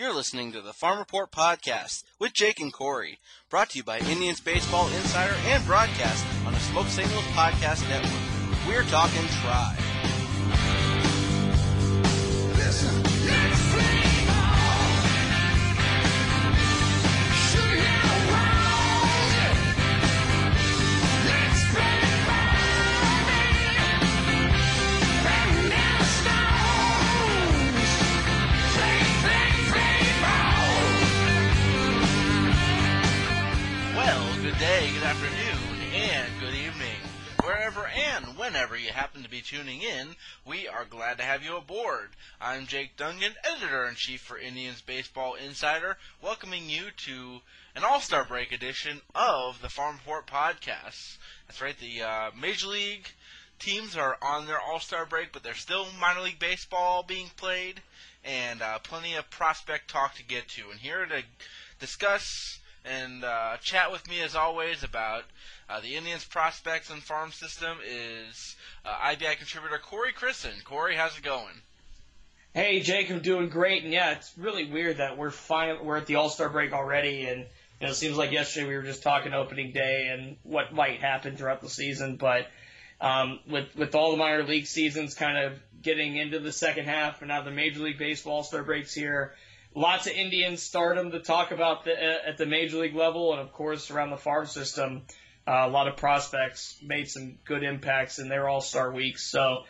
You're listening to the Farm Report Podcast with Jake and Corey, brought to you by Indians Baseball Insider and broadcast on the Smoke Signals Podcast Network. We're talking tribe. Whenever you happen to be tuning in, we are glad to have you aboard. I'm Jake Dungan, editor in chief for Indians Baseball Insider, welcoming you to an All Star Break edition of the Farm Report Podcast. That's right, the uh, Major League teams are on their All Star break, but there's still minor league baseball being played, and uh, plenty of prospect talk to get to. And here to discuss and uh, chat with me as always about uh, the Indians prospects and farm system is uh, IBI contributor Corey Christen. Corey, how's it going? Hey Jake, I'm doing great, and yeah, it's really weird that we're fin- we're at the All Star break already, and you know, it seems like yesterday we were just talking opening day and what might happen throughout the season, but um, with with all the minor league seasons kind of getting into the second half, and now the Major League Baseball All Star breaks here, lots of Indians stardom to talk about the, uh, at the major league level, and of course around the farm system. Uh, a lot of prospects made some good impacts in their All Star weeks, so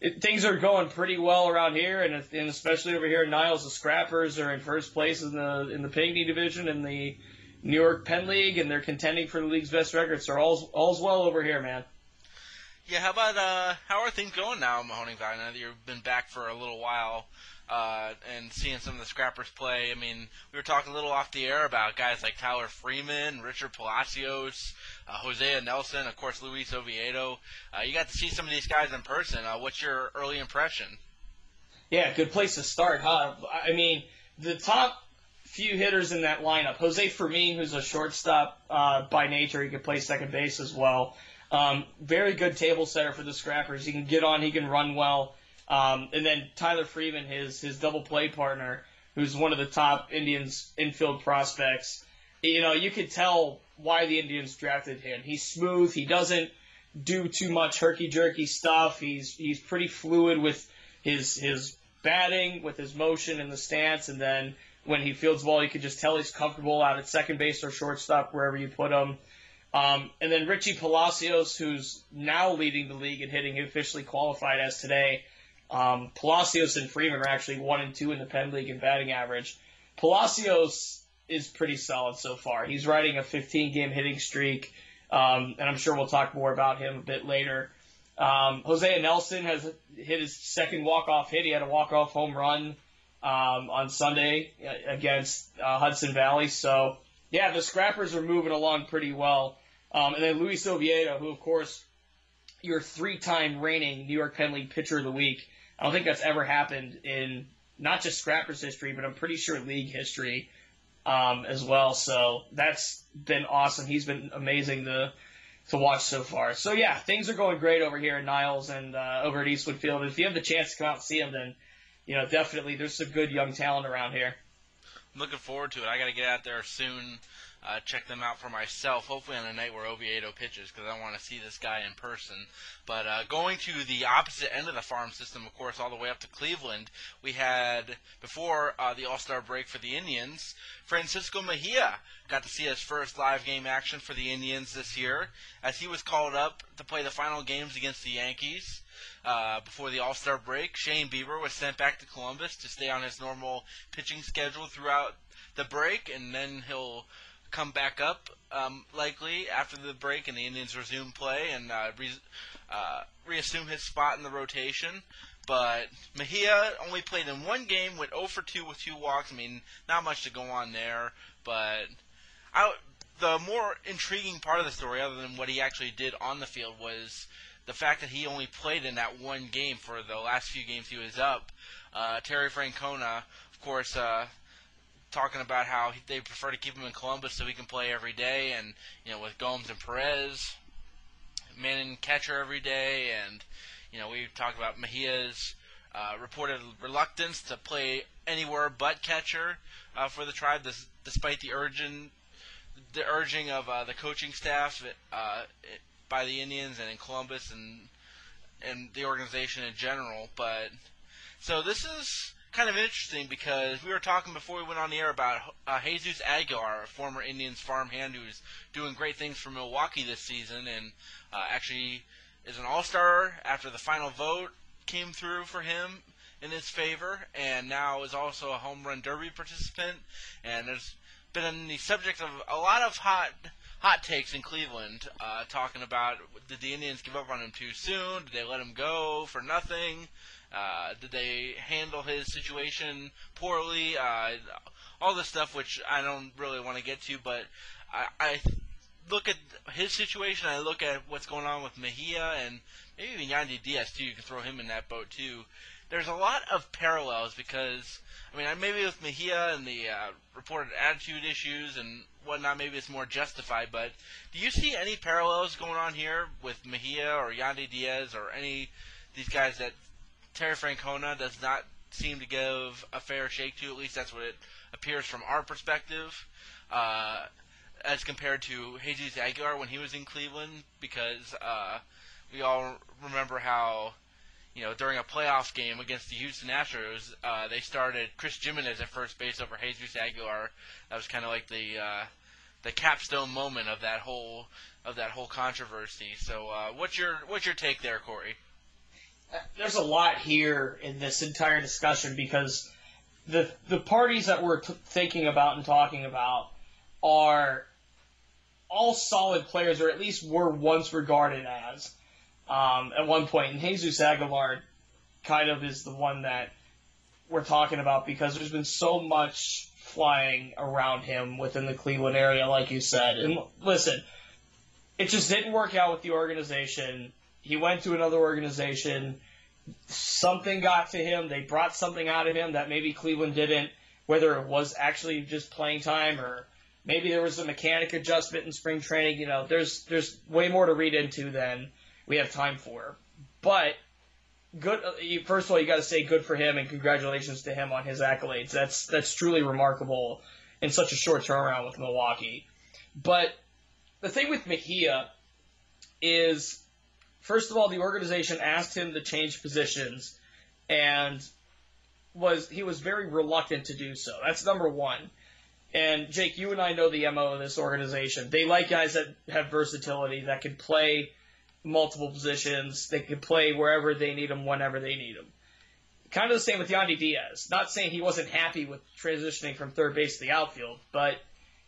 it, things are going pretty well around here, and, and especially over here in Niles, the Scrappers are in first place in the in the Pinckney division in the New York Penn League, and they're contending for the league's best record. So all's all's well over here, man. Yeah, how about uh, how are things going now, Mahoning Valley? Now that you've been back for a little while uh, and seeing some of the scrappers play. I mean, we were talking a little off the air about guys like Tyler Freeman, Richard Palacios, uh, Nelson, of course, Luis Oviedo. Uh, you got to see some of these guys in person. Uh, what's your early impression? Yeah, good place to start, huh? I mean, the top few hitters in that lineup, Jose Fermin, who's a shortstop uh, by nature, he can play second base as well. Um, very good table setter for the Scrappers. He can get on, he can run well. Um, and then Tyler Freeman, his his double play partner, who's one of the top Indians infield prospects. You know, you could tell why the Indians drafted him. He's smooth. He doesn't do too much herky jerky stuff. He's he's pretty fluid with his his batting, with his motion and the stance, and then when he fields the ball, you can just tell he's comfortable out at second base or shortstop wherever you put him. Um, and then Richie Palacios, who's now leading the league in hitting, he officially qualified as today. Um, Palacios and Freeman are actually one and two in the Penn League in batting average. Palacios is pretty solid so far. He's riding a 15 game hitting streak, um, and I'm sure we'll talk more about him a bit later. Um, Jose Nelson has hit his second walk off hit. He had a walk off home run um, on Sunday uh, against uh, Hudson Valley. So yeah, the Scrappers are moving along pretty well. Um, and then Luis Oviedo, who of course your three-time reigning New York Penn League Pitcher of the Week. I don't think that's ever happened in not just Scrappers history, but I'm pretty sure league history um, as well. So that's been awesome. He's been amazing to to watch so far. So yeah, things are going great over here in Niles and uh, over at Eastwood Field. If you have the chance to come out and see him, then you know definitely there's some good young talent around here. I'm looking forward to it. I got to get out there soon. Uh, check them out for myself. Hopefully on a night where Oviedo pitches, because I want to see this guy in person. But uh, going to the opposite end of the farm system, of course, all the way up to Cleveland, we had before uh, the All Star break for the Indians, Francisco Mejia got to see his first live game action for the Indians this year, as he was called up to play the final games against the Yankees. Uh, before the All Star break, Shane Bieber was sent back to Columbus to stay on his normal pitching schedule throughout the break, and then he'll come back up um, likely after the break and the Indians resume play and uh, re- uh, reassume his spot in the rotation. But Mejia only played in one game, went 0 for 2 with two walks. I mean, not much to go on there. But I, the more intriguing part of the story, other than what he actually did on the field, was the fact that he only played in that one game for the last few games he was up. Uh, Terry Francona, of course, uh, talking about how he- they prefer to keep him in Columbus so he can play every day, and you know with Gomes and Perez, manning catcher every day, and you know we talked about Mejia's uh, reported reluctance to play anywhere but catcher uh, for the tribe, this, despite the urging the urging of uh, the coaching staff uh, by the Indians and in Columbus and and the organization in general. But so this is kind of interesting because we were talking before we went on the air about uh, Jesus Aguilar, a former Indians farmhand who's doing great things for Milwaukee this season, and uh, actually is an All Star after the final vote came through for him in his favor, and now is also a home run derby participant. And there's been the subject of a lot of hot hot takes in Cleveland, uh, talking about did the Indians give up on him too soon? Did they let him go for nothing? Uh, did they handle his situation poorly? Uh, all this stuff, which I don't really want to get to, but I, I look at his situation. I look at what's going on with Mejia and maybe even Yandy Diaz too. You can throw him in that boat too. There's a lot of parallels because I mean, maybe with Mejia and the uh, reported attitude issues and whatnot, maybe it's more justified. But do you see any parallels going on here with Mejia or Yandy Diaz or any these guys that Terry Francona does not seem to give a fair shake to? At least that's what it appears from our perspective. Uh, as compared to Jesus Aguilar when he was in Cleveland, because uh, we all remember how you know, during a playoff game against the Houston Astros, uh, they started Chris Gimenez at first base over Jesus Aguilar. That was kind of like the uh, the capstone moment of that whole of that whole controversy. So, uh, what's your what's your take there, Corey? There's a lot here in this entire discussion because the the parties that we're t- thinking about and talking about are all solid players, or at least were once regarded as um, at one point. And Jesus Aguilar kind of is the one that we're talking about because there's been so much flying around him within the Cleveland area, like you said. And listen, it just didn't work out with the organization. He went to another organization. Something got to him. They brought something out of him that maybe Cleveland didn't, whether it was actually just playing time or maybe there was a mechanic adjustment in spring training. You know, there's there's way more to read into than we have time for. But good. First of all, you got to say good for him and congratulations to him on his accolades. That's that's truly remarkable in such a short turnaround with Milwaukee. But the thing with Mejia is, first of all, the organization asked him to change positions, and was he was very reluctant to do so. That's number one. And Jake, you and I know the mo of this organization. They like guys that have versatility that can play multiple positions. They can play wherever they need them, whenever they need them. Kind of the same with Yandy Diaz. Not saying he wasn't happy with transitioning from third base to the outfield, but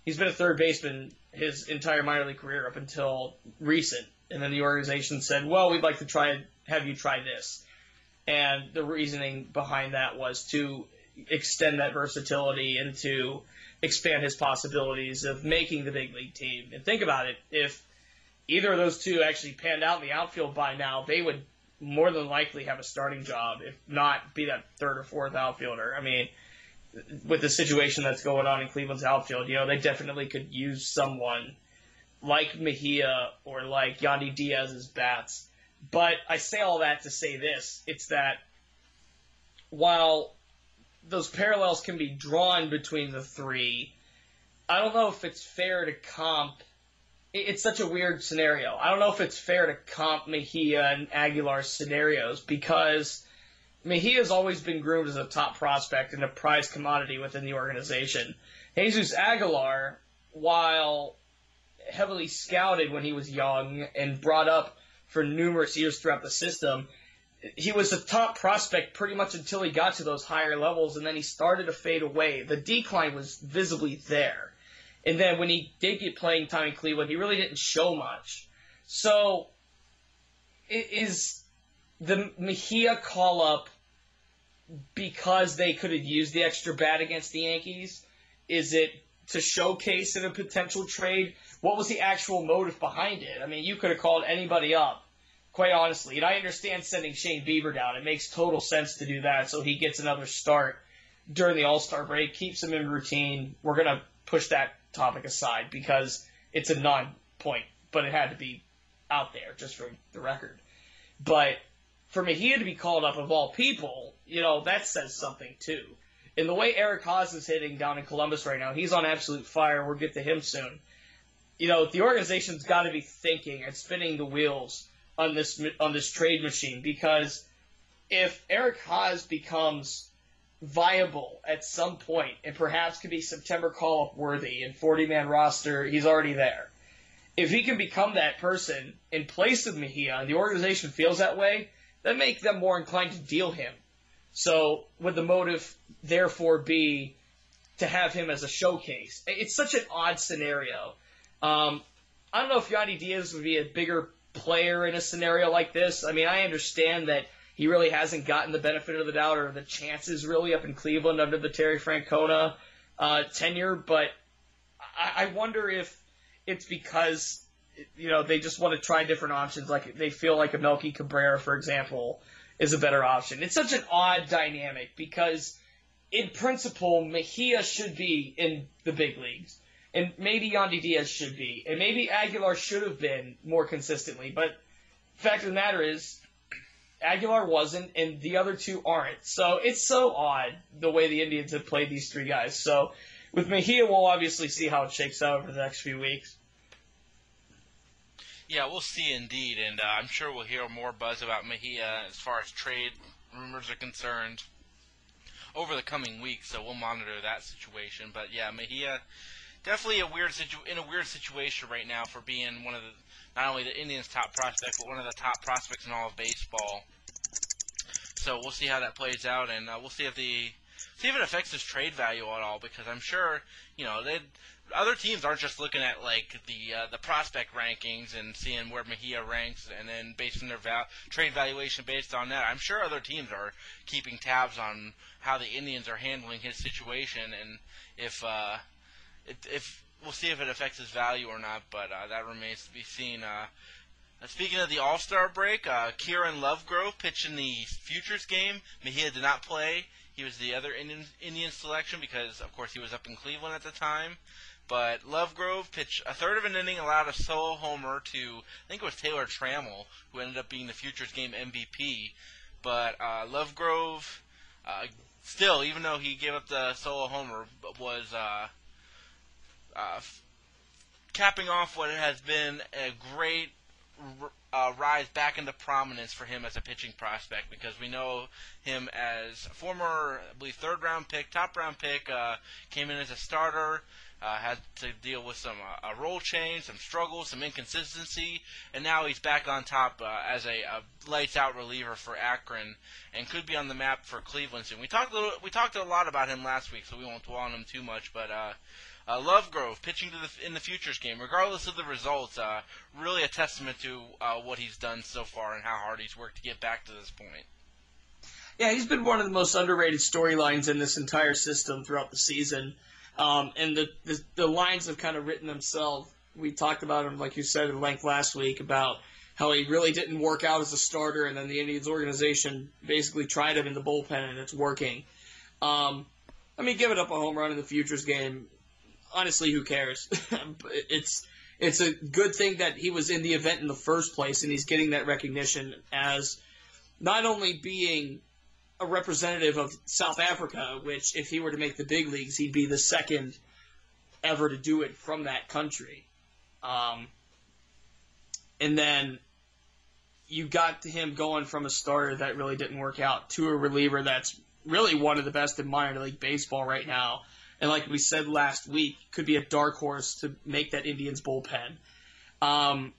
he's been a third baseman his entire minor league career up until recent. And then the organization said, well, we'd like to try have you try this. And the reasoning behind that was to extend that versatility and to expand his possibilities of making the big league team. And think about it, if either of those two actually panned out in the outfield by now, they would more than likely have a starting job, if not be that third or fourth outfielder. I mean, with the situation that's going on in Cleveland's outfield, you know, they definitely could use someone like Mejia or like Yandy Diaz's bats. But I say all that to say this it's that while those parallels can be drawn between the three, I don't know if it's fair to comp it's such a weird scenario. I don't know if it's fair to comp Mejia and Aguilar's scenarios because Mejia's always been groomed as a top prospect and a prized commodity within the organization. Jesus Aguilar, while heavily scouted when he was young and brought up for numerous years throughout the system, he was a top prospect pretty much until he got to those higher levels, and then he started to fade away. The decline was visibly there. And then when he did get playing time in Cleveland, he really didn't show much. So, is the Mejia call up because they could have used the extra bat against the Yankees? Is it to showcase in a potential trade? What was the actual motive behind it? I mean, you could have called anybody up, quite honestly. And I understand sending Shane Bieber down. It makes total sense to do that so he gets another start during the All Star break, keeps him in routine. We're going to push that topic aside because it's a non point, but it had to be out there just for the record. But for Mejia to be called up of all people, you know, that says something too. And the way Eric Haase is hitting down in Columbus right now, he's on absolute fire. We'll get to him soon. You know, the organization's got to be thinking and spinning the wheels on this on this trade machine because if Eric Haase becomes viable at some point and perhaps could be September call up worthy and 40 man roster, he's already there. If he can become that person in place of Mejia and the organization feels that way, that make them more inclined to deal him. So would the motive therefore be to have him as a showcase? It's such an odd scenario. Um, I don't know if Yandy Diaz would be a bigger player in a scenario like this. I mean, I understand that he really hasn't gotten the benefit of the doubt or the chances really up in Cleveland under the Terry Francona uh, tenure, but I, I wonder if it's because you know they just want to try different options. Like they feel like a Melky Cabrera, for example, is a better option. It's such an odd dynamic because in principle Mejia should be in the big leagues. And maybe Yandy Diaz should be. And maybe Aguilar should have been more consistently. But fact of the matter is, Aguilar wasn't, and the other two aren't. So it's so odd the way the Indians have played these three guys. So with Mejia, we'll obviously see how it shakes out over the next few weeks. Yeah, we'll see indeed, and uh, I'm sure we'll hear more buzz about Mejia as far as trade rumors are concerned over the coming weeks. So we'll monitor that situation. But yeah, Mejia definitely a weird situ- in a weird situation right now for being one of the not only the Indians' top prospect, but one of the top prospects in all of baseball. So we'll see how that plays out, and uh, we'll see if the see if it affects his trade value at all. Because I'm sure you know they other teams aren't just looking at like the uh, the prospect rankings and seeing where Mejia ranks, and then basing their val- trade valuation based on that. I'm sure other teams are keeping tabs on how the Indians are handling his situation, and if uh, if we'll see if it affects his value or not, but uh, that remains to be seen. Uh, speaking of the All Star break, uh, Kieran Lovegrove pitched in the Futures game. Mejia did not play. He was the other Indian, Indian selection because, of course, he was up in Cleveland at the time. But Lovegrove pitched a third of an inning, allowed a solo homer to, I think it was Taylor Trammell, who ended up being the Futures game MVP. But uh, Lovegrove, uh, still, even though he gave up the solo homer, was uh, uh, capping off what has been a great uh, rise back into prominence for him as a pitching prospect because we know him as a former, I believe, third round pick, top round pick, uh, came in as a starter, uh, had to deal with some uh, a role change, some struggles, some inconsistency, and now he's back on top uh, as a, a lights out reliever for Akron and could be on the map for Cleveland soon. We talked a little, we talked a lot about him last week, so we won't dwell on him too much, but. Uh, Lovegrove pitching the, in the futures game, regardless of the results, uh, really a testament to uh, what he's done so far and how hard he's worked to get back to this point. Yeah, he's been one of the most underrated storylines in this entire system throughout the season, um, and the, the, the lines have kind of written themselves. We talked about him, like you said, at length last week about how he really didn't work out as a starter, and then the Indians organization basically tried him in the bullpen, and it's working. Um, I mean, giving up a home run in the futures game honestly, who cares? it's it's a good thing that he was in the event in the first place, and he's getting that recognition as not only being a representative of South Africa, which if he were to make the big leagues, he'd be the second ever to do it from that country. Um, and then you got him going from a starter that really didn't work out to a reliever that's really one of the best in minor league baseball right now and like we said last week, could be a dark horse to make that Indians bullpen. Um,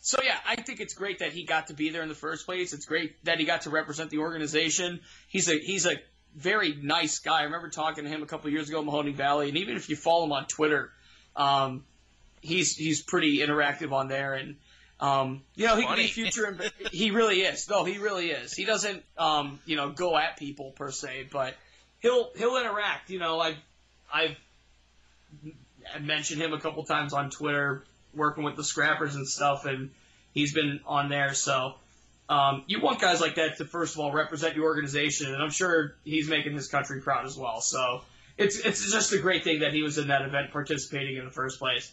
so yeah, I think it's great that he got to be there in the first place. It's great that he got to represent the organization. He's a he's a very nice guy. I remember talking to him a couple years ago in Mahoning Valley, and even if you follow him on Twitter, um, he's he's pretty interactive on there, and um, you know he could be future. he really is. No, he really is. He doesn't um, you know go at people per se, but he'll he'll interact. You know, I've I've mentioned him a couple times on Twitter, working with the scrappers and stuff, and he's been on there. So um, you want guys like that to first of all represent your organization, and I'm sure he's making his country proud as well. So it's it's just a great thing that he was in that event participating in the first place.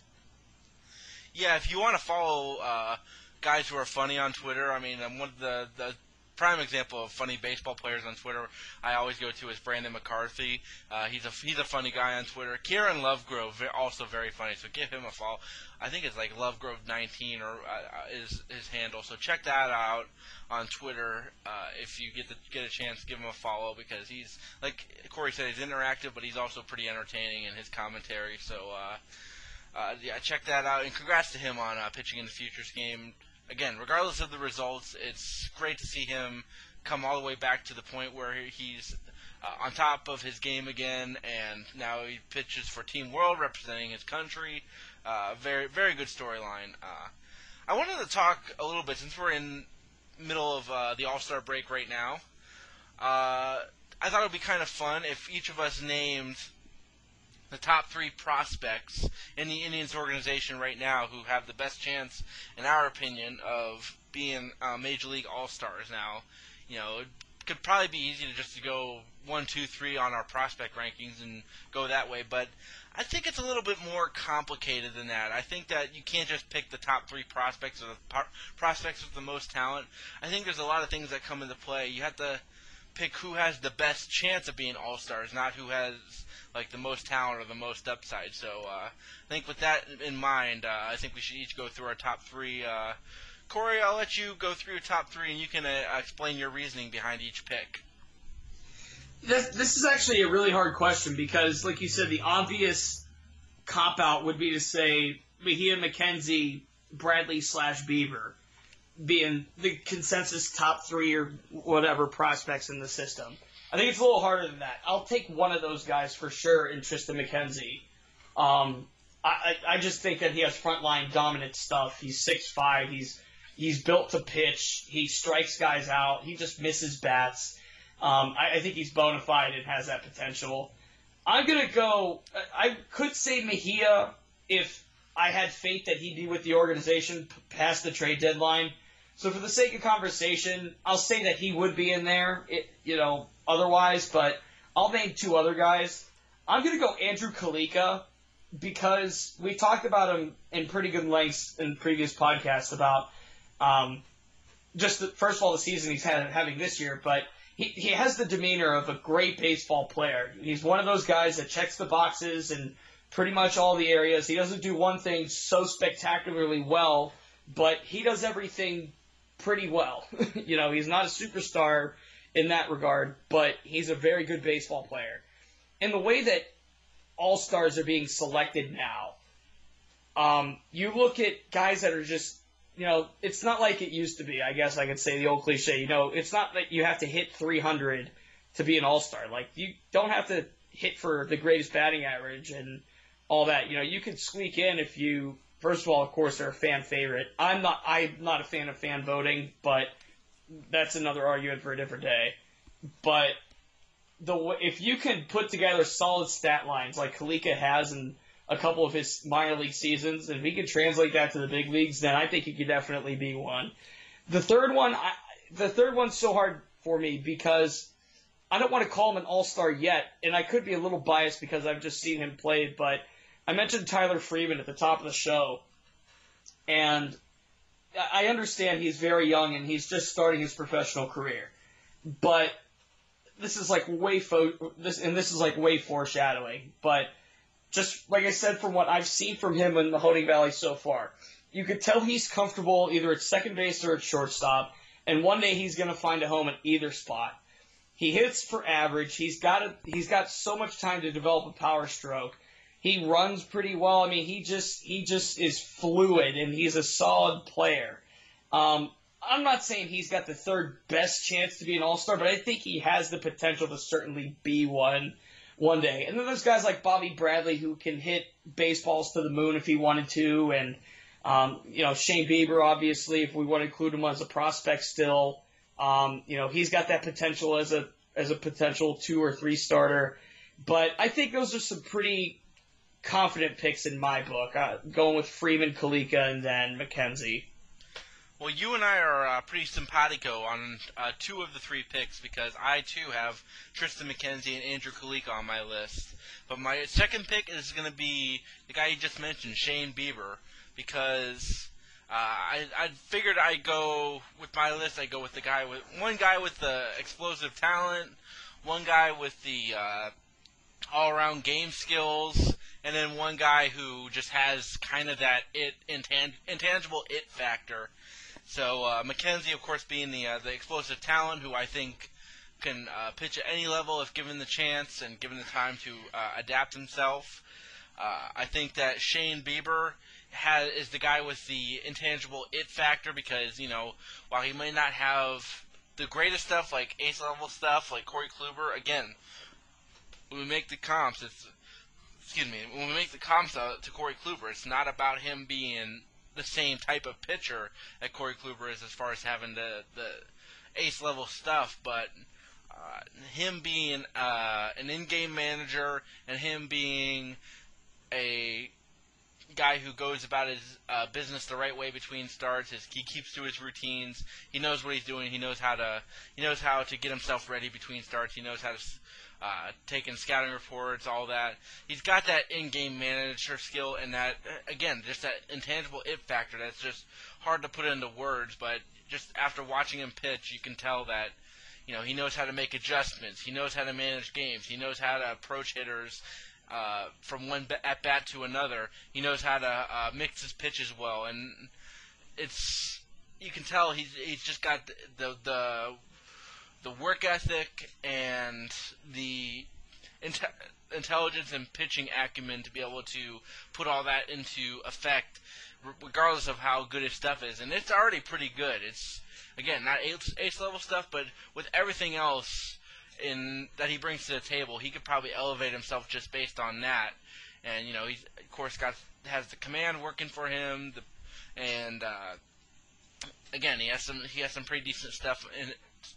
Yeah, if you want to follow uh, guys who are funny on Twitter, I mean, one of the the prime example of funny baseball players on Twitter. I always go to is Brandon McCarthy. Uh, he's a he's a funny guy on Twitter. Kieran Lovegrove also very funny. So give him a follow. I think it's like Lovegrove19 or uh, is his handle. So check that out on Twitter uh, if you get the, get a chance. Give him a follow because he's like Corey said, he's interactive, but he's also pretty entertaining in his commentary. So. Uh, uh, yeah, check that out, and congrats to him on uh, pitching in the Futures game. Again, regardless of the results, it's great to see him come all the way back to the point where he's uh, on top of his game again, and now he pitches for Team World, representing his country. Uh, very, very good storyline. Uh, I wanted to talk a little bit since we're in middle of uh, the All Star break right now. Uh, I thought it would be kind of fun if each of us named the top three prospects in the Indians organization right now who have the best chance, in our opinion, of being uh, Major League All Stars. Now, you know, it could probably be easy to just to go one, two, three on our prospect rankings and go that way, but I think it's a little bit more complicated than that. I think that you can't just pick the top three prospects or the pro- prospects with the most talent. I think there's a lot of things that come into play. You have to pick who has the best chance of being all stars, not who has like the most talent or the most upside. So uh, I think with that in mind, uh, I think we should each go through our top three. Uh, Corey, I'll let you go through your top three, and you can uh, explain your reasoning behind each pick. This, this is actually a really hard question because, like you said, the obvious cop out would be to say Mejia McKenzie, Bradley slash Bieber being the consensus top three or whatever prospects in the system. I think it's a little harder than that. I'll take one of those guys for sure in Triston McKenzie. Um, I, I just think that he has frontline dominant stuff. He's six five. He's he's built to pitch. He strikes guys out. He just misses bats. Um, I, I think he's bona fide and has that potential. I'm gonna go. I could say Mejia if I had faith that he'd be with the organization past the trade deadline. So for the sake of conversation, I'll say that he would be in there. It, you know, otherwise, but I'll name two other guys. I'm gonna go Andrew Calica because we talked about him in pretty good lengths in previous podcasts about um, just the, first of all the season he's had, having this year, but he, he has the demeanor of a great baseball player. He's one of those guys that checks the boxes in pretty much all the areas. He doesn't do one thing so spectacularly well, but he does everything pretty well. you know, he's not a superstar in that regard, but he's a very good baseball player. And the way that all stars are being selected now, um, you look at guys that are just, you know, it's not like it used to be. I guess I could say the old cliche. You know, it's not that you have to hit 300 to be an all star. Like you don't have to hit for the greatest batting average and all that. You know, you can squeak in if you. First of all, of course, are a fan favorite. I'm not. I'm not a fan of fan voting, but that's another argument for a different day. But the if you can put together solid stat lines like Calica has in a couple of his minor league seasons, and if he can translate that to the big leagues, then I think he could definitely be one. The third one, I, the third one's so hard for me because I don't want to call him an all star yet, and I could be a little biased because I've just seen him play, but I mentioned Tyler Freeman at the top of the show, and I understand he's very young and he's just starting his professional career, but this is like way fo- this and this is like way foreshadowing. But just like I said, from what I've seen from him in the Mahoning Valley so far, you could tell he's comfortable either at second base or at shortstop, and one day he's going to find a home at either spot. He hits for average. He's got a, he's got so much time to develop a power stroke. He runs pretty well. I mean, he just he just is fluid and he's a solid player. Um, I'm not saying he's got the third best chance to be an All Star, but I think he has the potential to certainly be one one day. And then there's guys like Bobby Bradley who can hit baseballs to the moon if he wanted to, and um, you know Shane Bieber, obviously, if we want to include him as a prospect still, um, you know he's got that potential as a as a potential two or three starter. But I think those are some pretty confident picks in my book. Uh, going with Freeman, Calica, and then McKenzie. Well, you and I are uh, pretty simpatico on uh, two of the three picks because I too have Triston McKenzie and Andrew Calica on my list. But my second pick is going to be the guy you just mentioned, Shane Bieber, because Uh, I, I figured I'd go with my list. I go with the guy with one guy with the explosive talent, one guy with the uh, all-around game skills, and then one guy who just has kind of that it intang- intangible it factor. So uh, McKenzie, of course, being the uh, the explosive talent, who I think can uh, pitch at any level if given the chance and given the time to uh, adapt himself. Uh, I think that Shane Bieber has is the guy with the intangible it factor because you know while he may not have the greatest stuff like ace level stuff like Corey Kluber, again, when we make the comps, it's excuse me, when we make the comps to Corey Kluber, it's not about him being the same type of pitcher that Corey Kluber is as far as having the the ace level stuff, but uh, him being uh, an in-game manager and him being a guy who goes about his uh, business the right way between starts. His, he keeps to his routines. He knows what he's doing. He knows how to he knows how to get himself ready between starts. He knows how to uh, take in scouting reports, all that. He's got that in-game manager skill and that again, just that intangible it factor. That's just hard to put into words, but just after watching him pitch, you can tell that you know he knows how to make adjustments. He knows how to manage games. He knows how to approach hitters uh, from one at bat to another. He knows how to uh, mix his pitches well, and it's you can tell he's he's just got the the the work ethic and the inte- intelligence and pitching acumen to be able to put all that into effect, regardless of how good his stuff is. And it's already pretty good. It's again not ace level stuff, but with everything else in that he brings to the table, he could probably elevate himself just based on that. And you know, he's of course got has the command working for him, the, and uh, again, he has some he has some pretty decent stuff in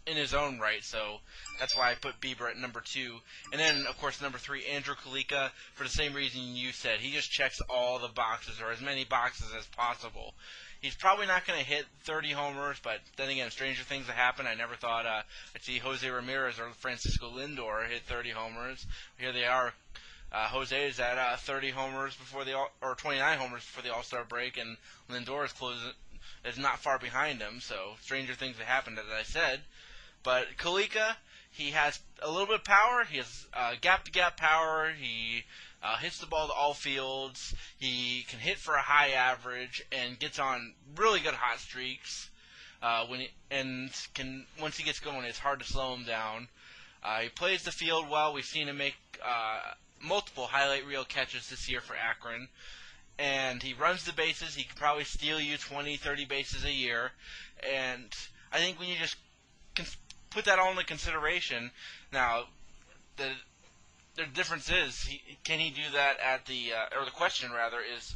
in his own right. So that's why I put Bieber at number two, and then of course number three, Andrew Calica, for the same reason you said. He just checks all the boxes or as many boxes as possible. He's probably not going to hit 30 homers, but then again, stranger things have happened. I never thought uh, I'd see Jose Ramirez or Francisco Lindor hit 30 homers. Here they are. Uh, Jose is at uh, 30 homers before the all, or 29 homers before the All Star break, and Lindor is closing is not far behind him. So stranger things have happened, as I said. But Calica, he has a little bit of power. He has gap to gap power. He uh, hits the ball to all fields. He can hit for a high average and gets on really good hot streaks. Uh, when he, and can once he gets going, it's hard to slow him down. Uh, he plays the field well. We've seen him make uh, multiple highlight reel catches this year for Akron. And he runs the bases. He can probably steal you 20, 30 bases a year. And I think when you just put that all into consideration, now the the difference is, he, can he do that at the, uh, or the question rather is,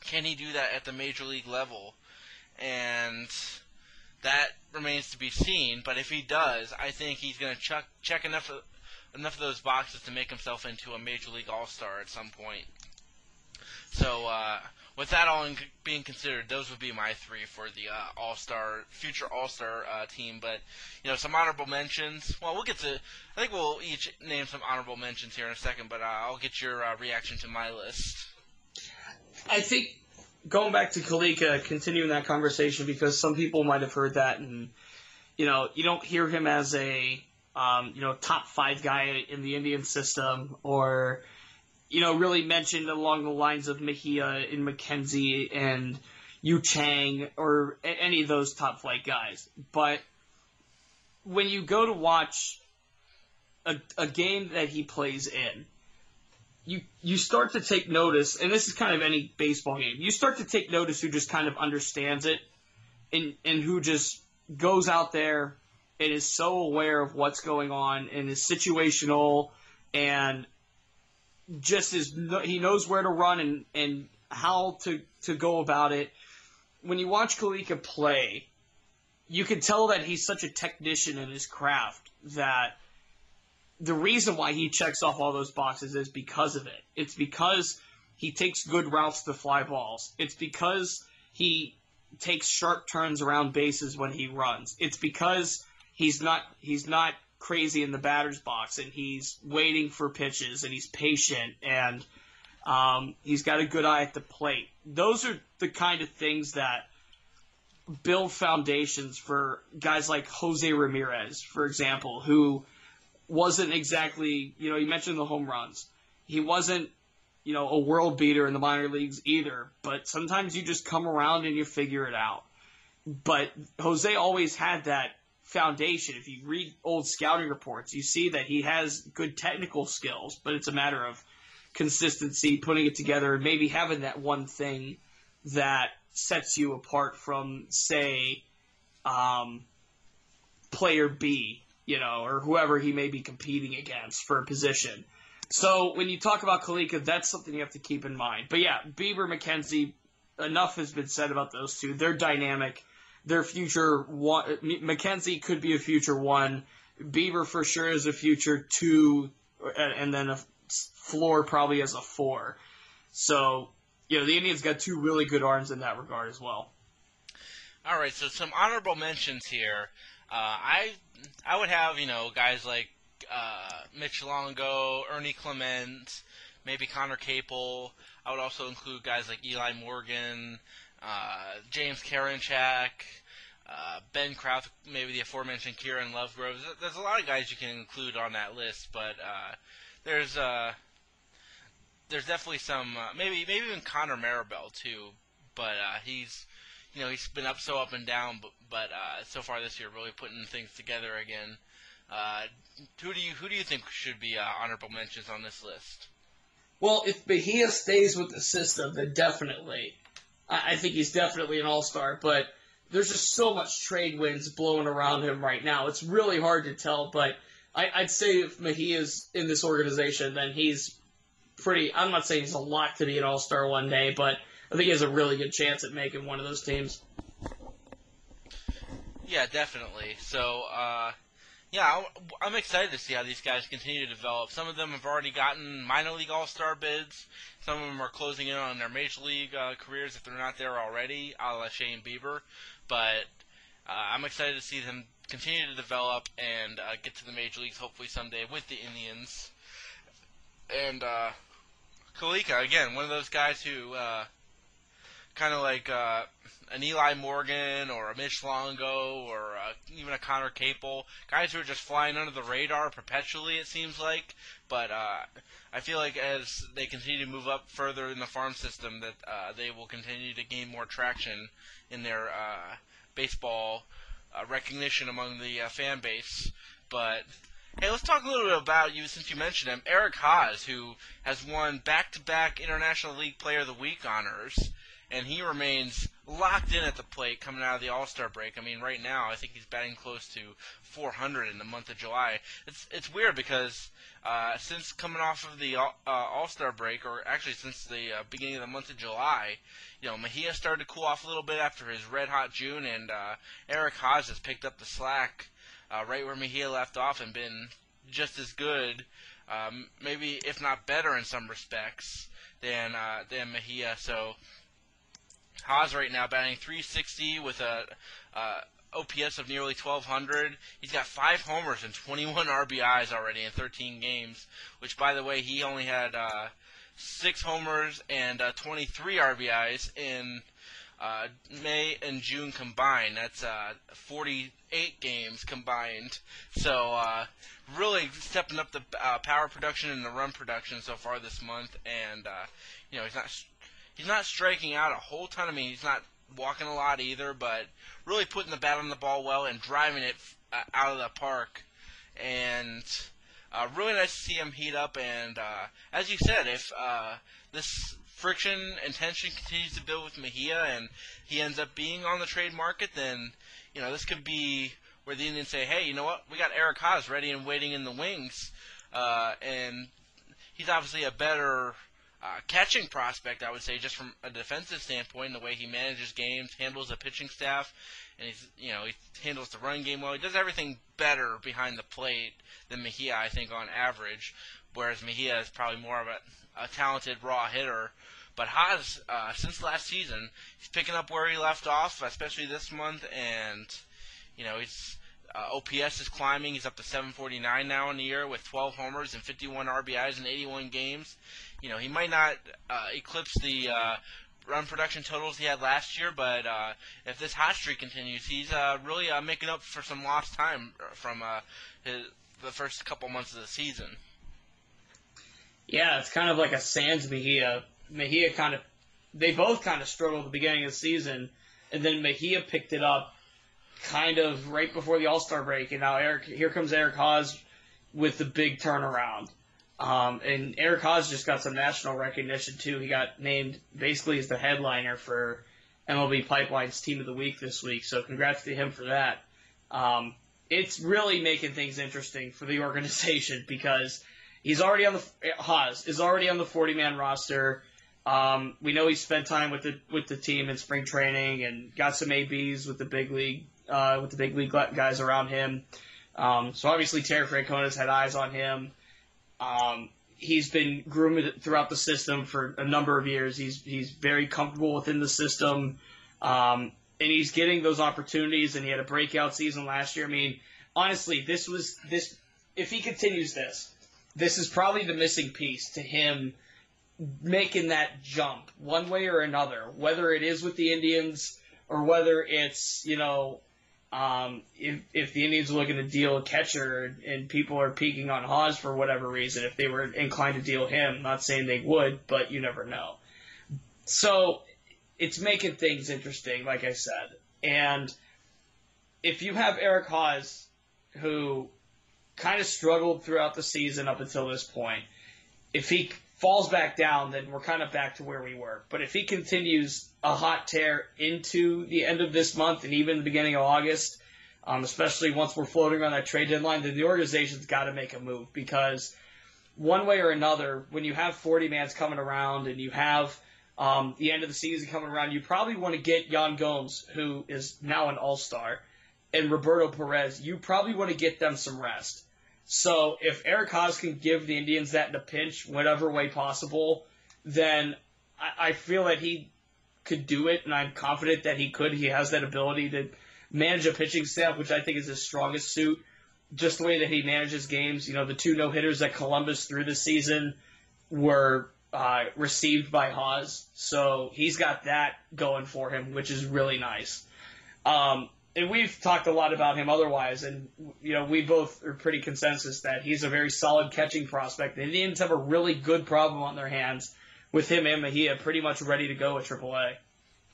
can he do that at the major league level? And that remains to be seen. But if he does, I think he's going to check check enough of, enough of those boxes to make himself into a major league all star at some point. So uh, with that all in, being considered, those would be my three for the uh, All Star future All Star uh, team. But you know, some honorable mentions. Well, we'll get to. I think we'll each name some honorable mentions here in a second. But uh, I'll get your uh, reaction to my list. I think going back to Calica, continuing that conversation because some people might have heard that, and you know, you don't hear him as a um, you know top five guy in the Indian system or you know, really mentioned along the lines of Mejia and McKenzie and Yu Chang or any of those top flight guys. But when you go to watch a, a game that he plays in, you you start to take notice, and this is kind of any baseball game. You start to take notice who just kind of understands it, and and who just goes out there and is so aware of what's going on and is situational and just is he knows where to run and and how to to go about it. When you watch Calica play, you can tell that he's such a technician in his craft that the reason why he checks off all those boxes is because of it. It's because he takes good routes to fly balls. It's because he takes sharp turns around bases when he runs. It's because he's not he's not crazy in the batter's box and he's waiting for pitches and he's patient and Um, he's got a good eye at the plate. Those are the kind of things that build foundations for guys like Jose Ramirez, for example, who wasn't exactly, you know, you mentioned the home runs. He wasn't, you know, a world beater in the minor leagues either, but sometimes you just come around and you figure it out. But Jose always had that foundation. If you read old scouting reports, you see that he has good technical skills, but it's a matter of consistency, putting it together, and maybe having that one thing that sets you apart from, say, um, player B, you know, or whoever he may be competing against for a position. So when you talk about Calica, that's something you have to keep in mind. But yeah, Bieber, McKenzie, enough has been said about those two. They're dynamic. Their future one, McKenzie could be a future one. Bieber for sure is a future two, and then a floor probably as a four. So you know, the Indians got two really good arms in that regard as well. All right, so some honorable mentions here. Uh, I I would have you know guys like uh, Mitch Longo, Ernie Clement, maybe Conner Capel. I would also include guys like Eli Morgan, uh, James Karinchak, uh, Ben Krauth, maybe the aforementioned Kieran Lovegrove. There's a lot of guys you can include on that list, but uh, there's uh, there's definitely some uh, maybe maybe even Connor Marabell too, but uh, he's you know he's been up so up and down, but but so far this year really putting things together again. Who do you who do you think should be honorable mentions on this list? Well, if Mejia stays with the system, then definitely, I, I think he's definitely an all star. But there's just so much trade winds blowing around him right now. It's really hard to tell. But I, I'd say if Mejia's in this organization, then he's pretty. I'm not saying he's a lock to be an All Star one day, but I think he has a really good chance at making one of those teams. Yeah, definitely. So, uh, yeah, I'm excited to see how these guys continue to develop. Some of them have already gotten minor league All Star bids. Some of them are closing in on their major league uh, careers if they're not there already, a la Shane Bieber. But uh, I'm excited to see them continue to develop and uh, get to the major leagues hopefully someday with the Indians. And uh, Calica again, one of those guys who uh, kind of like uh, an Eli Morgan or a Mitch Longo or uh, even a Conner Capel, guys who are just flying under the radar perpetually. It seems like, but uh, I feel like as they continue to move up further in the farm system, that uh, they will continue to gain more traction in their uh, baseball uh, recognition among the uh, fan base. But Hey, let's talk a little bit about you since you mentioned him. Eric Haase, who has won back to back International League Player of the Week honors, and he remains locked in at the plate coming out of the All Star break. I mean, right now, I think he's batting close to 400 in the month of July. It's it's weird because uh, since coming off of the uh, All Star break, or actually since the uh, beginning of the month of July, you know, Mejia started to cool off a little bit after his red hot June, and uh, Eric Haase has picked up the slack uh, right where Mejia left off and been just as good, um, maybe if not better in some respects than uh, than Mejia. So Haase right now batting 360 with a uh, OPS of nearly 1200. He's got five homers and 21 RBIs already in 13 games. Which, by the way, he only had uh, six homers and uh, 23 RBIs in uh, May and June combined. That's uh, 48 games combined. So uh, really stepping up the uh, power production and the run production so far this month. And you know he's not he's not striking out a whole ton. I mean he's not walking a lot either, but really putting the bat on the ball well and driving it uh, out of the park. And uh, really nice to see him heat up. And uh, as you said, if uh, this friction and tension continues to build with Mejia, and he ends up being on the trade market, then you know this could be where the Indians say, "Hey, you know what? We got Eric Haase ready and waiting in the wings," uh, and he's obviously a better uh, catching prospect, I would say, just from a defensive standpoint, the way he manages games, handles the pitching staff, and he's you know he handles the run game well. He does everything better behind the plate than Mejia, I think, on average. Whereas Mejia is probably more of a, a talented raw hitter. But Haase, uh, since last season, he's picking up where he left off, especially this month, and you know he's Uh, OPS is climbing. He's up to 749 now in the year with 12 homers and 51 RBIs in 81 games. You know, he might not uh, eclipse the uh, run production totals he had last year, but uh, if this hot streak continues, he's uh, really uh, making up for some lost time from his, the first couple months of the season. Yeah, it's kind of like a Sands Mejia. Mejia kind of, they both kind of struggled at the beginning of the season, and then Mejia picked it up kind of right before the All Star break, and now Eric, here comes Eric Haase with the big turnaround. Um, and Eric Haase just got some national recognition too. He got named basically as the headliner for MLB Pipeline's Team of the Week this week. So congrats to him for that. Um, it's really making things interesting for the organization because he's already on the Haase is already on the 40 man roster. Um, we know he spent time with the with the team in spring training and got some ABs with the big league uh, with the big league guys around him. Um, so obviously Terry Francona's had eyes on him. Um, he's been groomed throughout the system for a number of years. He's he's very comfortable within the system, um, and he's getting those opportunities. And he had a breakout season last year. I mean, honestly, this was this. If he continues this, this is probably the missing piece to him making that jump one way or another. Whether it is with the Indians or whether it's you know um, if, if the Indians are looking to deal a catcher and people are peeking on Haase for whatever reason, if they were inclined to deal him, not saying they would, but you never know. So it's making things interesting, like I said. And if you have Eric Haase, who kind of struggled throughout the season up until this point, if he falls back down, then we're kind of back to where we were. But if he continues a hot tear into the end of this month and even the beginning of August, um, especially once we're floating on that trade deadline, then the organization's got to make a move because one way or another, when you have 40 mans coming around and you have um, the end of the season coming around, you probably want to get Yan Gomes, who is now an All Star, and Roberto Perez. You probably want to get them some rest. So if Eric Haase can give the Indians that in a pinch, whatever way possible, then I, I feel that he could do it, and I'm confident that he could. He has that ability to manage a pitching staff, which I think is his strongest suit. Just the way that he manages games, you know, the two no hitters that Columbus threw this season were uh, received by Haase, so he's got that going for him, which is really nice. Um, and we've talked a lot about him otherwise, and you know we both are pretty consensus that he's a very solid catching prospect. The Indians have a really good problem on their hands with him and Mejia pretty much ready to go at AAA.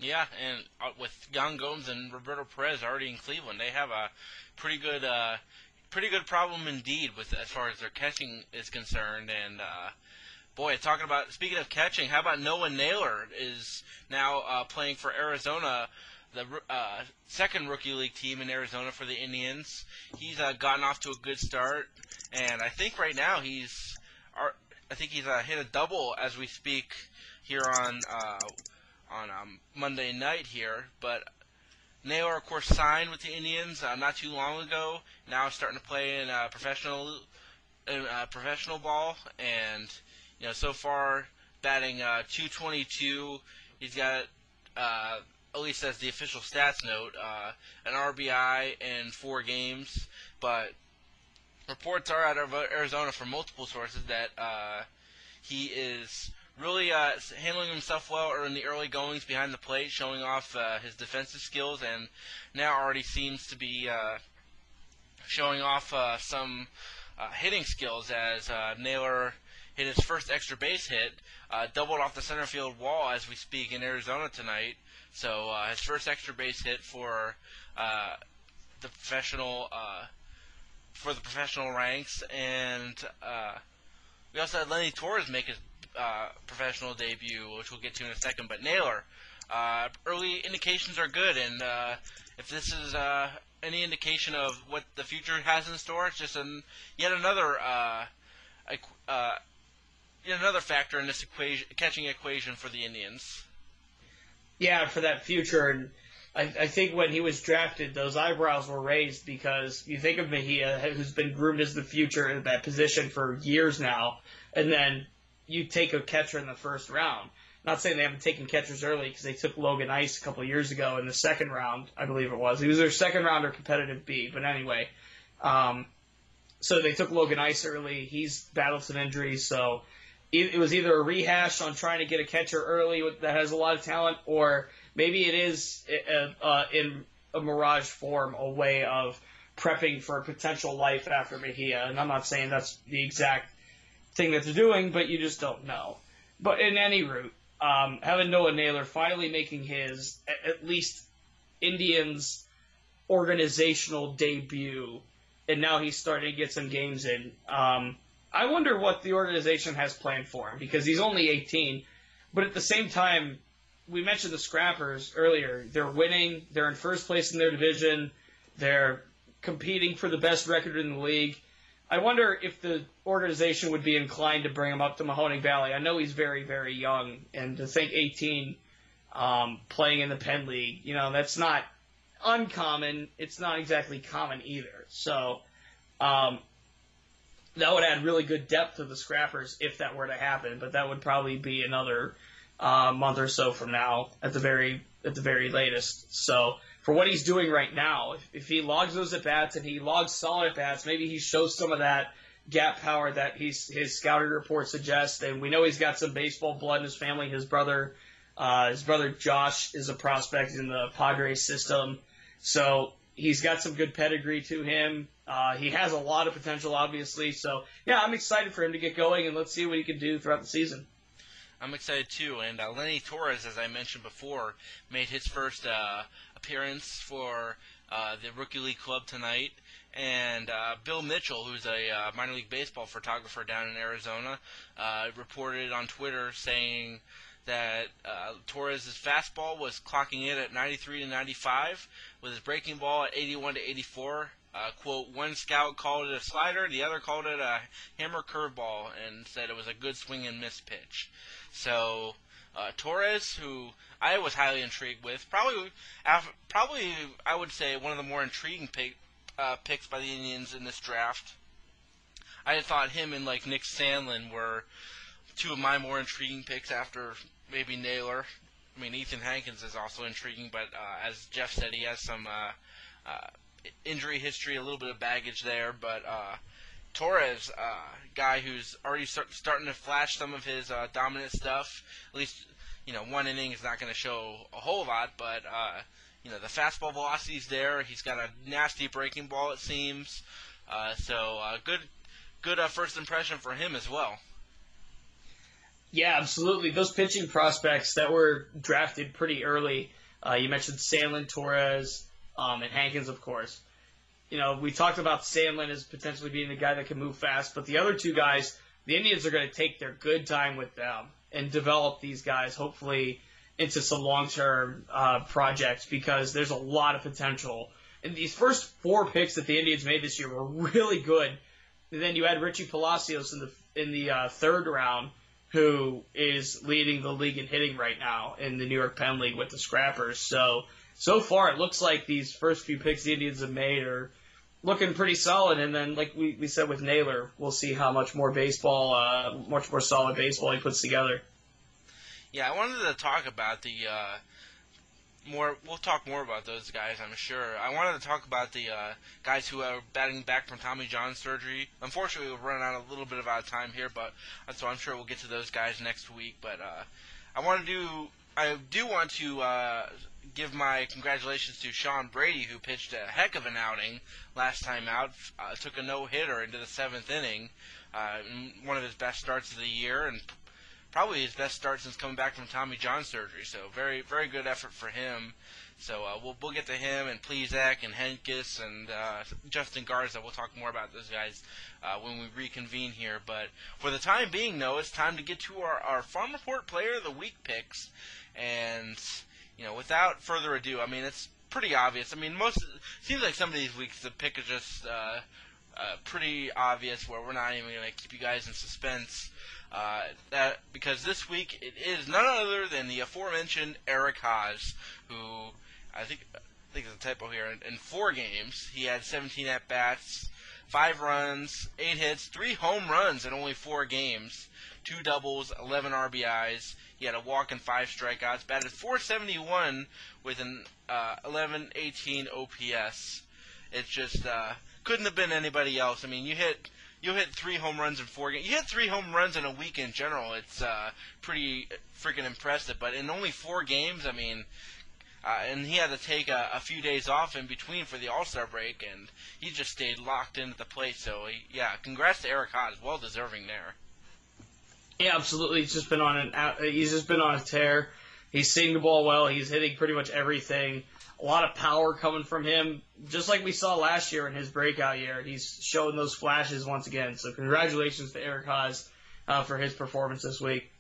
Yeah, and uh, with Yan Gomes and Roberto Perez already in Cleveland, they have a pretty good, uh, pretty good problem indeed with as far as their catching is concerned. And uh, boy, talking about speaking of catching, how about Noah Naylor is now uh, playing for Arizona the uh, second rookie league team in Arizona for the Indians. He's uh, gotten off to a good start, and I think right now he's, I think he's uh, hit a double as we speak here on uh, on um, Monday night here. But Naylor, of course, signed with the Indians uh, not too long ago. Now starting to play in uh, professional in, professional ball, and you know so far batting uh, 222. He's got uh, at least as the official stats note, uh, an RBI in four games. But reports are out of Arizona from multiple sources that uh, he is really uh, handling himself well or in the early goings behind the plate, showing off uh, his defensive skills, and now already seems to be uh, showing off uh, some hitting skills as Naylor hit his first extra base hit, doubled off the center field wall as we speak in Arizona tonight. So uh, his first extra base hit for uh, the professional uh, for the professional ranks, and uh, we also had Lenny Torres make his uh, professional debut, which we'll get to in a second. But Naylor, early indications are good, and if this is any indication of what the future has in store, it's just an, yet another yet another factor in this equation, catching equation for the Indians. Yeah, for that future. And I, I think when he was drafted, those eyebrows were raised because you think of Mejia, who's been groomed as the future in that position for years now, and then you take a catcher in the first round. Not saying they haven't taken catchers early because they took Logan Ice a couple years ago in the second round, I believe it was. He was their second rounder competitive B, but anyway. Um, so they took Logan Ice early. He's battled some injuries, so it, was either a rehash on trying to get a catcher early that has a lot of talent, or maybe it is uh, uh, in a mirage form, a way of prepping for a potential life after Mejia. And I'm not saying that's the exact thing that they're doing, but you just don't know. But in any route, um, having Noah Naylor finally making his at least Indians organizational debut, and now he's starting to get some games in. Um, I wonder what the organization has planned for him because he's only 18, but at the same time, we mentioned the Scrappers earlier. They're winning. They're in first place in their division. They're competing for the best record in the league. I wonder if the organization would be inclined to bring him up to Mahoning Valley. I know he's very, very young, and to think 18, um, playing in the Penn League, you know, that's not uncommon. It's not exactly common either. So, um, that would add really good depth to the Scrappers if that were to happen. But that would probably be another uh, month or so from now at the very at the very latest. So for what he's doing right now. If, if he logs those at bats and he logs solid at bats, maybe he shows some of that gap power that he's, his scouting report suggests. And we know he's got some baseball blood in his family. His brother, uh, his brother Josh is a prospect in the Padres system. So he's got some good pedigree to him. Uh, he has a lot of potential, obviously. So yeah, I'm excited for him to get going, and let's see what he can do throughout the season. I'm excited too. And uh, Lenny Torres, as I mentioned before, made his first uh, appearance for uh, the Rookie League Club tonight. And uh, Bill Mitchell, who's a uh, minor league baseball photographer down in Arizona, uh, reported on Twitter saying that uh, Torres' fastball was clocking in at 93 to 95, with his breaking ball at 81 to 84. Uh, quote, one scout called it a slider, the other called it a hammer curveball, and said it was a good swing and miss pitch. So uh, Torres, who I was highly intrigued with, probably, probably I would say one of the more intriguing pick, uh, picks by the Indians in this draft. I had thought him and like Nick Sandlin were two of my more intriguing picks after maybe Naylor. I mean, Ethan Hankins is also intriguing, but uh, as Jeff said, he has some uh, uh, injury history, a little bit of baggage there. But uh, Torres, uh, guy who's already start, starting to flash some of his uh, dominant stuff. At least, you know, one inning is not going to show a whole lot, but you know, the fastball velocity's there. He's got a nasty breaking ball, it seems. So good, good first impression for him as well. Yeah, absolutely. Those pitching prospects that were drafted pretty early. Uh, you mentioned Sandlin, Torres, um, and Hankins, of course you know, we talked about Sandlin as potentially being the guy that can move fast, but the other two guys, the Indians are going to take their good time with them and develop these guys, hopefully, into some long-term uh, projects because there's a lot of potential. And these first four picks that the Indians made this year were really good. And then you had Richie Palacios in the in the uh, third round, who is leading the league in hitting right now in the New York Penn League with the Scrappers. So so far, it looks like these first few picks the Indians have made are looking pretty solid. And then, like we, we said with Naylor, we'll see how much more baseball, uh, much more solid baseball he puts together. Yeah, I wanted to talk about the uh, more. We'll talk more about those guys, I'm sure. I wanted to talk about the uh, guys who are batting back from Tommy John surgery. Unfortunately, we've run out a little bit of out of time here, but so I'm sure we'll get to those guys next week. But uh, I want to do. I do want to uh, give my congratulations to Sean Brady, who pitched a heck of an outing last time out. Uh, took a no hitter into the seventh inning, uh, one of his best starts of the year, and probably his best start since coming back from Tommy John surgery. So very, very good effort for him. So uh, we'll we'll get to him and Plesac and Hentges and uh, Justin Garza. We'll talk more about those guys uh, when we reconvene here. But for the time being, though, it's time to get to our, our Farm Report Player of the Week picks. And you know, without further ado, I mean, it's pretty obvious. I mean, most seems like some of these weeks the pick is just uh, uh, pretty obvious, where we're not even going to keep you guys in suspense. Uh, that because this week it is none other than the aforementioned Eric Haase, who I think I think there's a typo here. In, in four games, he had 17 at bats, five runs, eight hits, three home runs in only four games, two doubles, 11 RBIs. He had a walk and five strikeouts. Batted 471 with an uh, 11-18 OPS. It's just uh, couldn't have been anybody else. I mean, you hit you hit three home runs in four games. You hit three home runs in a week in general. It's uh, pretty freaking impressive. But in only four games, I mean, uh, and he had to take a, a few days off in between for the All Star break, and he just stayed locked in at the plate. So he, yeah, congrats to Eric Haase, well deserving there. Yeah, absolutely. He's just been on an he's just been on a tear. He's seeing the ball well. He's hitting pretty much everything. A lot of power coming from him, just like we saw last year in his breakout year. He's showing those flashes once again. So congratulations to Eric Haase uh, for his performance this week.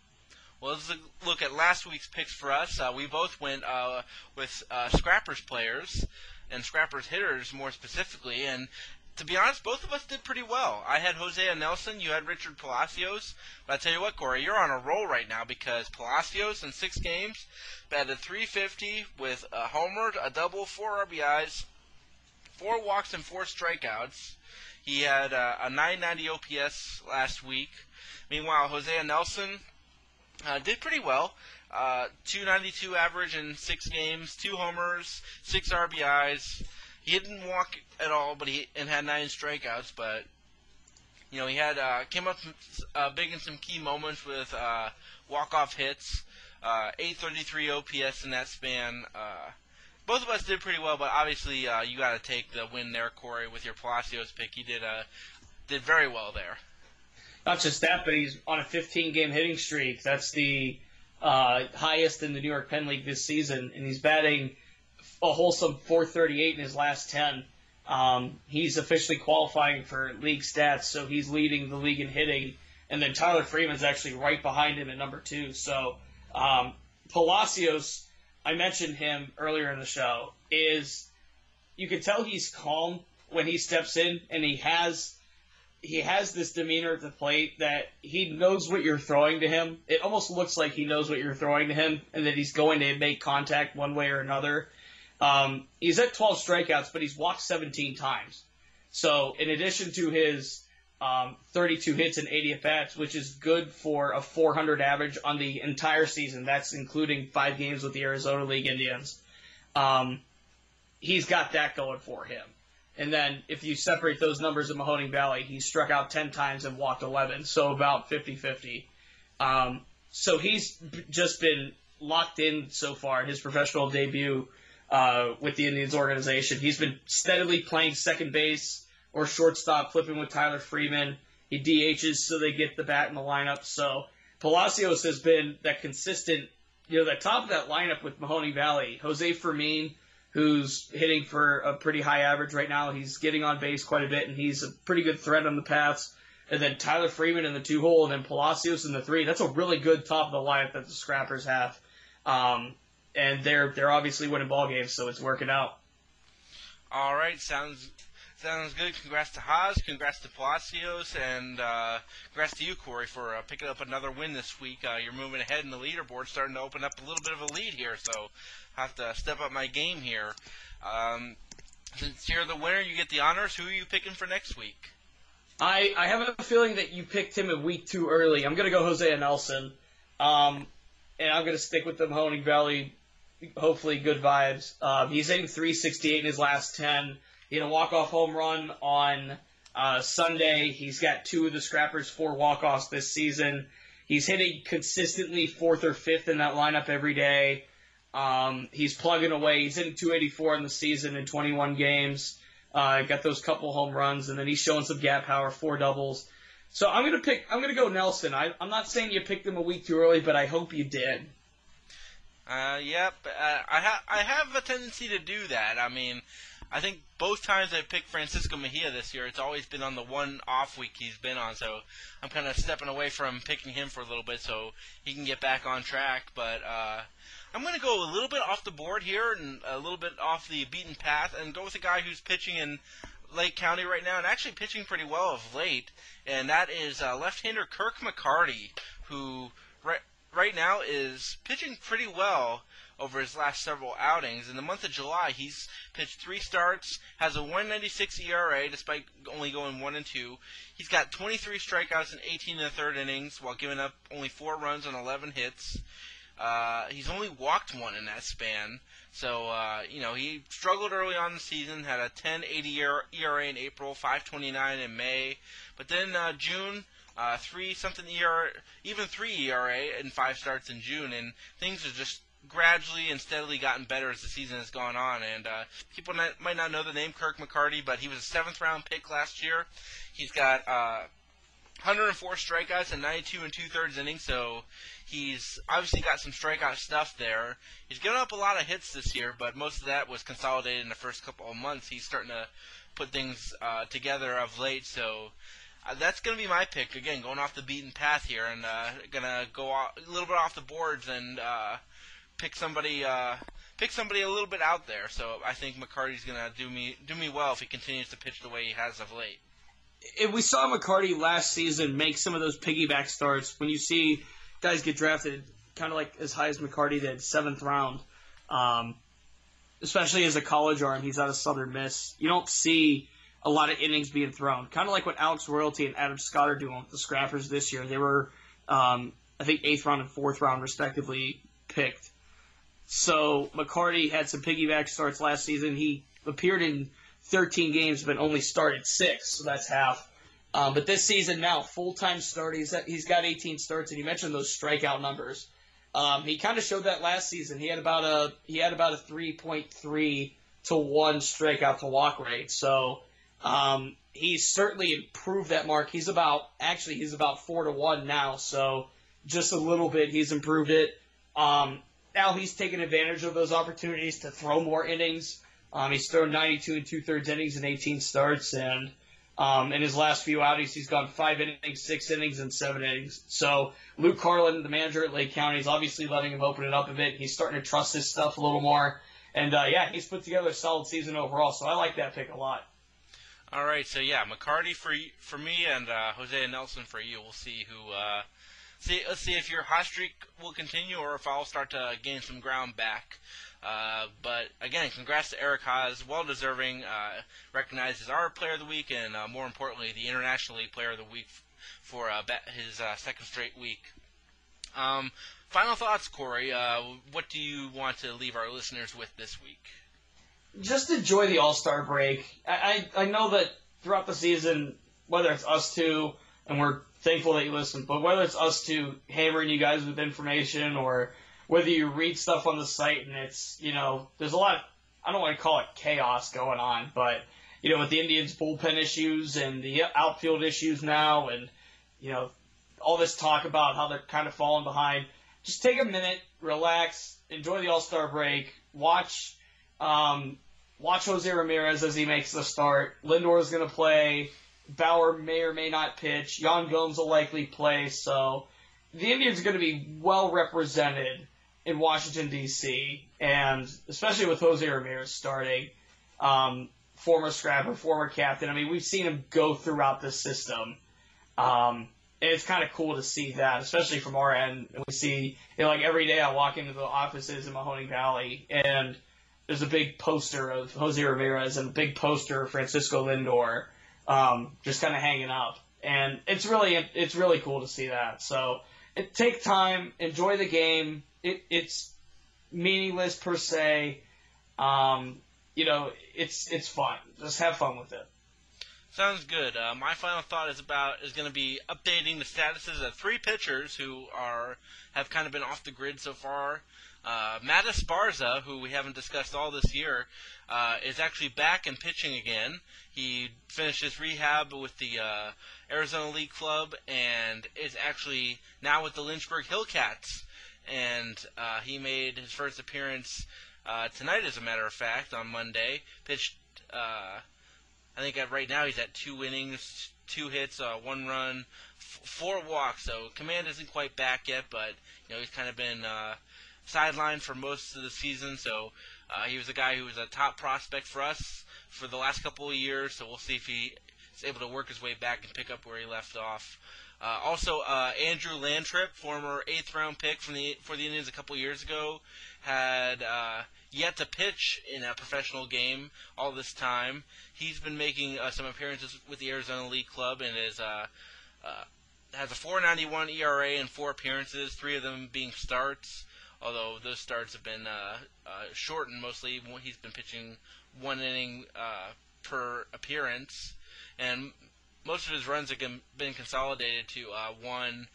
Well, let's look at last week's picks for us. Uh, we both went uh, with uh, Scrappers players and Scrappers hitters more specifically, and to be honest, both of us did pretty well. I had Hosea Nelson, you had Richard Palacios. But I tell you what, Corey, you're on a roll right now because Palacios in six games batted 350 with a homer, a double, four RBIs, four walks, and four strikeouts. He had uh, a 990 OPS last week. Meanwhile, Hosea Nelson uh, did pretty well. Uh, 292 average in six games, two homers, six RBIs. He didn't walk at all, but he and had nine strikeouts. But you know, he had uh, came up uh, big in some key moments with uh, walk off hits. Uh, 833 OPS in that span. Uh, both of us did pretty well, but obviously uh, you got to take the win there, Corey, with your Palacios pick. He did uh, did very well there. Not just that, but he's on a 15 game hitting streak. That's the uh, highest in the New York Penn League this season, and he's batting a wholesome 438 in his last 10. Um, he's officially qualifying for league stats, so he's leading the league in hitting. And then Tyler Freeman's actually right behind him at number two. So um, Palacios, I mentioned him earlier in the show, is you can tell he's calm when he steps in, and he has he has this demeanor at the plate that he knows what you're throwing to him. It almost looks like he knows what you're throwing to him, and that he's going to make contact one way or another. Um, he's at 12 strikeouts, but he's walked 17 times. So in addition to his um, 32 hits and 80 at bats, which is good for a 400 average on the entire season, that's including five games with the Arizona League Indians. Um, he's got that going for him. And then if you separate those numbers in Mahoning Valley, he struck out 10 times and walked 11, so about 50 50. Um, so he's just been locked in so far his professional debut uh, with the Indians organization. He's been steadily playing second base or shortstop, flipping with Tyler Freeman. He DHs so they get the bat in the lineup. So Palacios has been that consistent, you know, the top of that lineup with Mahoning Valley. Jose Fermin – who's hitting for a pretty high average right now. He's getting on base quite a bit, and he's a pretty good threat on the paths. And then Tyler Freeman in the two hole, and then Palacios in the three. That's a really good top of the lineup that the Scrappers have. Um, and they're they're obviously winning ball games, so it's working out. All right, sounds sounds good. Congrats to Haase, congrats to Palacios, and uh, congrats to you, Corey, for uh, picking up another win this week. Uh, you're moving ahead in the leaderboard, starting to open up a little bit of a lead here. So I have to step up my game here. Um, since you're the winner, you get the honors. Who are you picking for next week? I, I have a feeling that you picked him a week too early. I'm going to go Hosea Nelson. Um, and I'm going to stick with the Mahoning Valley. Hopefully, good vibes. Um, he's hitting 368 in his last 10. He had a walk-off home run on uh, Sunday. He's got two of the Scrappers' four walk-offs this season. He's hitting consistently fourth or fifth in that lineup every day. Um, he's plugging away. He's hitting 284 in the season in 21 games. Uh, got those couple home runs, and then he's showing some gap power, four doubles. So I'm gonna pick. I'm gonna go Nelson. I, am not saying you picked him a week too early, but I hope you did. Uh, yep. Uh, I have I have a tendency to do that. I mean, I think both times I've picked Francisco Mejia this year, it's always been on the one off week he's been on. So I'm kind of stepping away from picking him for a little bit so he can get back on track. But uh, I'm going to go a little bit off the board here and a little bit off the beaten path and go with a guy who's pitching in Lake County right now and actually pitching pretty well of late. And that is uh, left-hander Kirk McCarty, who right right now is pitching pretty well over his last several outings. In the month of July, he's pitched three starts, has a 196 ERA despite only going one and two. He's got 23 strikeouts in 18 and a third innings while giving up only four runs on 11 hits. Uh, he's only walked one in that span. So, uh, you know, he struggled early on in the season, had a 10.80 ERA in April, 5.29 in May. But then uh, June, uh, three something ERA, even three ERA in five starts in June, and things have just gradually and steadily gotten better as the season has gone on. And uh, people not, might not know the name Kirk McCarty, but he was a seventh round pick last year. He's got uh, 104 strikeouts and 92 and two thirds innings, so he's obviously got some strikeout stuff there. He's given up a lot of hits this year, but most of that was consolidated in the first couple of months. He's starting to put things uh, together of late, so uh, that's going to be my pick. Again, going off the beaten path here, and uh, going to go off, a little bit off the boards and uh, pick somebody. Uh, pick somebody a little bit out there. So I think McCarty's going to do me do me well if he continues to pitch the way he has of late if we saw McCarty last season make some of those piggyback starts, when you see guys get drafted kind of like as high as McCarty did, seventh round, um, especially as a college arm, he's out of Southern Miss. You don't see a lot of innings being thrown. Kind of like what Alex Royalty and Adam Scott are doing with the Scrappers this year. They were, um, I think, eighth round and fourth round respectively picked. So McCarty had some piggyback starts last season. He appeared in 13 games, but only started six, so that's half. Um, but this season now, full time start, he's, he's got 18 starts, and you mentioned those strikeout numbers. Um, he kind of showed that last season. He had about a he had about a 3.3 to one strikeout to walk rate. So um, he's certainly improved that mark. He's about actually he's about four to one now. So just a little bit he's improved it. Um, now he's taken advantage of those opportunities to throw more innings. Um, he's thrown 92 and two thirds innings in 18 starts, and um, in his last few outings, he's gone five innings, six innings, and seven innings. So Luke Carlin, the manager at Lake County, is obviously letting him open it up a bit. He's starting to trust his stuff a little more, and uh, yeah, he's put together a solid season overall. So I like that pick a lot. All right, so yeah, McCarty for for me and uh, Hosea Nelson for you. We'll see who. Uh, see, let's see if your hot streak will continue or if I'll start to gain some ground back. Uh, but again, congrats to Eric Haase, well deserving, uh, recognized as our Player of the Week, and uh, more importantly, the International League Player of the Week for uh, his uh, second straight week. Um, final thoughts, Corey. Uh, what do you want to leave our listeners with this week? Just enjoy the All Star break. I, I I know that throughout the season, whether it's us two, and we're thankful that you listen, but whether it's us two hammering you guys with information or whether you read stuff on the site and it's, you know, there's a lot, of, I don't want to call it chaos going on, but, you know, with the Indians bullpen issues and the outfield issues now and, you know, all this talk about how they're kind of falling behind, just take a minute, relax, enjoy the All Star break, watch, um, watch Jose Ramirez as he makes the start. Lindor is going to play. Bauer may or may not pitch. Yan Gomes will likely play. So the Indians are going to be well represented in Washington D.C. and especially with Jose Ramirez starting, um, former scrapper, former captain. I mean, we've seen him go throughout the system. Um, and it's kind of cool to see that, especially from our end. We see, you know, like every day I walk into the offices in Mahoning Valley, and there's a big poster of Jose Ramirez and a big poster of Francisco Lindor, um, just kind of hanging up. And it's really, it's really cool to see that. So it, take time, enjoy the game, it, it's meaningless per se. Um, you know, it's it's fun. Just have fun with it. Sounds good. Uh, my final thought is about is going to be updating the statuses of three pitchers who are have kind of been off the grid so far. Uh, Matt Esparza, who we haven't discussed all this year, uh, is actually back and pitching again. He finished his rehab with the uh, Arizona League Club and is actually now with the Lynchburg Hillcats and uh, he made his first appearance uh, tonight, as a matter of fact, on Monday. Pitched, uh, I think right now he's at two innings, two hits, uh, one run, f- four walks. So command isn't quite back yet, but you know he's kind of been sidelined for most of the season. So uh, he was a guy who was a top prospect for us for the last couple of years. So we'll see if he is able to work his way back and pick up where he left off. Uh, also, uh, Andrew Lantrip, former eighth round pick from the for the Indians a couple years ago, had uh, yet to pitch in a professional game all this time. He's been making uh, some appearances with the Arizona League Club and is uh, uh, has a 4.91 ERA in four appearances, three of them being starts. Although those starts have been shortened mostly, he's been pitching one inning per appearance, and most of his runs have been consolidated to uh, one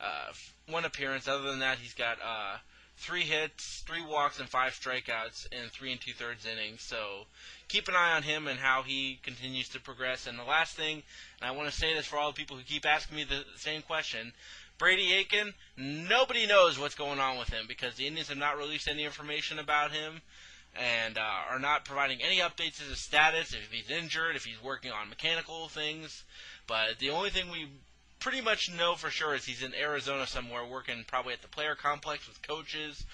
uh, one appearance. Other than that, he's got uh, three hits, three walks, and five strikeouts in three and two thirds innings. So keep an eye on him and how he continues to progress. And the last thing, and I want to say this for all the people who keep asking me the same question. Brady Aiken, nobody knows what's going on with him because the Indians have not released any information about him and uh, are not providing any updates as his status, if he's injured, if he's working on mechanical things. But the only thing we pretty much know for sure is he's in Arizona somewhere, working probably at the player complex with coaches,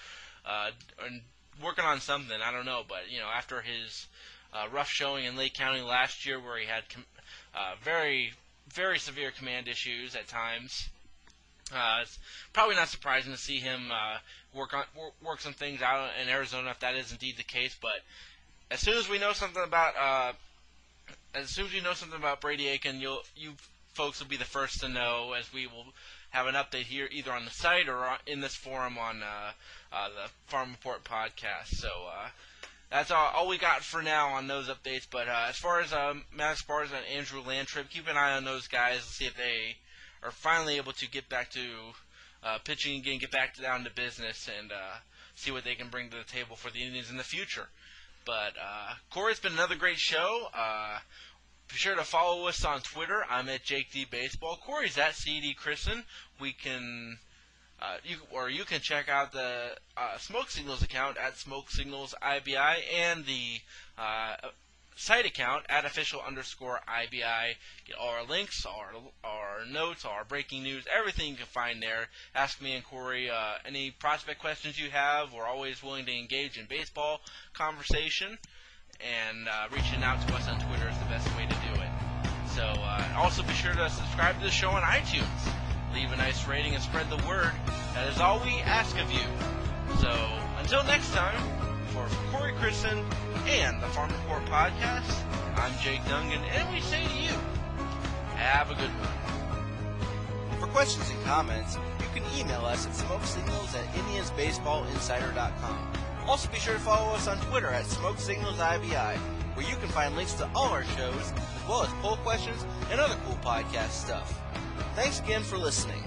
uh, and working on something. I don't know, but you know, after his uh, rough showing in Lake County last year, where he had com- uh, very, very severe command issues at times. Uh, it's probably not surprising to see him uh, work on work, some things out in Arizona if that is indeed the case. But as soon as we know something about uh, as soon as we know something about Brady Aiken, you'll you folks will be the first to know as we will have an update here either on the site or in this forum on uh, uh, the Farm Report podcast. So uh, that's all, all, we got for now on those updates. But uh, as far as um, Matt Esparza and Andrew Lantrip, keep an eye on those guys. And see if they are finally able to get back to uh, pitching again, get back down to business, and uh, see what they can bring to the table for the Indians in the future. But uh, Corey, it's been another great show. Uh, be sure to follow us on Twitter. I'm at Jake D Baseball. Corey's at CD Christen. We can. Uh, you, or you can check out the uh, Smoke Signals account at Smoke Signals IBI and the uh, site account at official underscore IBI. Get all our links, our, our notes, our breaking news, everything you can find there. Ask me and Corey uh, any prospect questions you have. We're always willing to engage in baseball conversation, and uh, reaching out to us on Twitter is the best way to do it. So uh, also be sure to subscribe to the show on iTunes. Leave a nice rating and spread the word. That is all we ask of you. So until next time, for Corey Christen and the Farm Report Podcast. I'm Jake Dungan, and we say to you, have a good one. For questions and comments, you can email us at smokesignals at indiansbaseballinsider.com. Also be sure to follow us on Twitter at SmokeSignalsIBI, where you can find links to all our shows, as well as poll questions and other cool podcast stuff. Thanks again for listening.